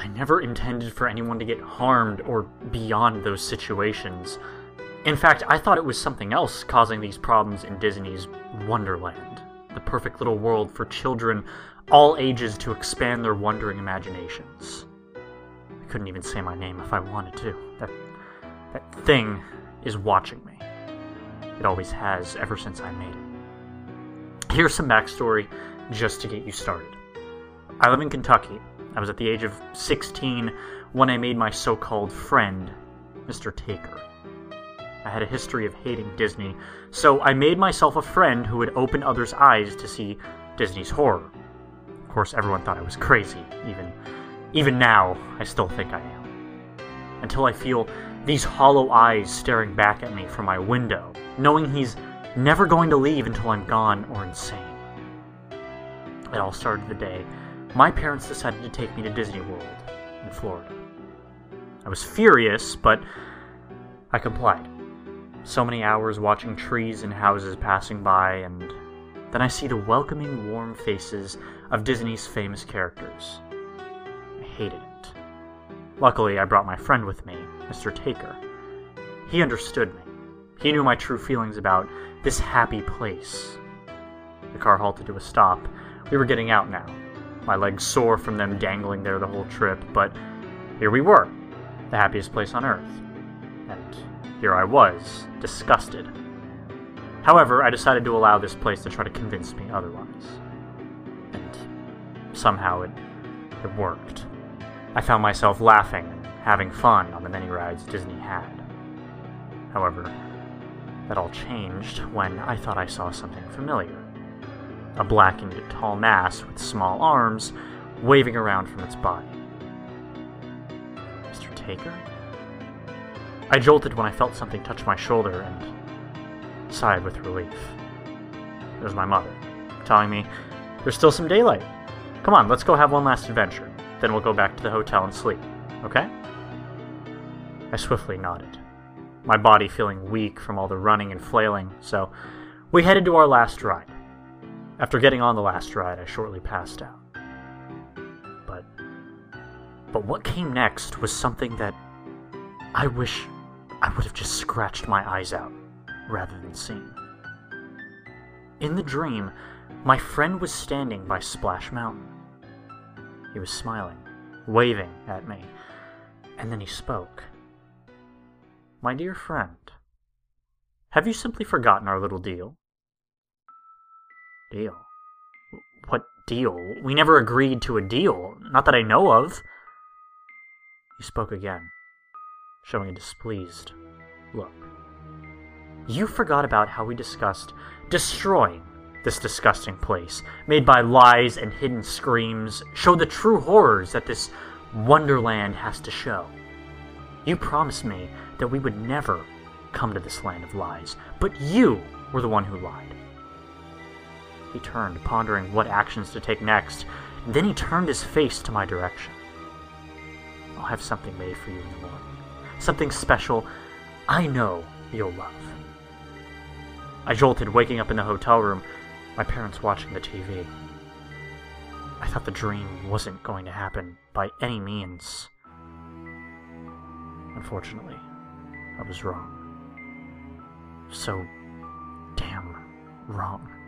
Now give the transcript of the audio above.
I never intended for anyone to get harmed or beyond those situations. In fact, I thought it was something else causing these problems in Disney's Wonderland, the perfect little world for children all ages to expand their wondering imaginations. I couldn't even say my name if I wanted to. That that thing is watching me. It always has ever since I made it. Here's some backstory just to get you started. I live in Kentucky. I was at the age of 16 when I made my so called friend, Mr. Taker. I had a history of hating Disney, so I made myself a friend who would open others' eyes to see Disney's horror. Of course, everyone thought I was crazy, even even now, I still think I am. Until I feel these hollow eyes staring back at me from my window, knowing he's never going to leave until I'm gone or insane. It all started the day my parents decided to take me to Disney World in Florida. I was furious, but I complied. So many hours watching trees and houses passing by, and then I see the welcoming, warm faces of Disney's famous characters. I hated it. Luckily, I brought my friend with me, Mr. Taker. He understood me. He knew my true feelings about this happy place. The car halted to a stop. We were getting out now. My legs sore from them dangling there the whole trip, but here we were, the happiest place on earth. And here I was, disgusted. However, I decided to allow this place to try to convince me otherwise. And somehow it, it worked. I found myself laughing and having fun on the many rides Disney had. However, that all changed when I thought I saw something familiar. A blackened tall mass with small arms waving around from its body. Mr. Taker? I jolted when I felt something touch my shoulder and sighed with relief. It was my mother, telling me, There's still some daylight. Come on, let's go have one last adventure. Then we'll go back to the hotel and sleep, okay? I swiftly nodded, my body feeling weak from all the running and flailing, so we headed to our last ride. After getting on the last ride, I shortly passed out. But. But what came next was something that I wish I would have just scratched my eyes out rather than seen. In the dream, my friend was standing by Splash Mountain. He was smiling, waving at me, and then he spoke. My dear friend, have you simply forgotten our little deal? Deal? What deal? We never agreed to a deal. Not that I know of. He spoke again, showing a displeased look. You forgot about how we discussed destroying this disgusting place, made by lies and hidden screams, show the true horrors that this wonderland has to show. You promised me that we would never come to this land of lies, but you were the one who lied. He turned, pondering what actions to take next, and then he turned his face to my direction. I'll have something made for you in the morning. Something special I know you'll love. I jolted, waking up in the hotel room, my parents watching the TV. I thought the dream wasn't going to happen by any means. Unfortunately, I was wrong. So damn wrong.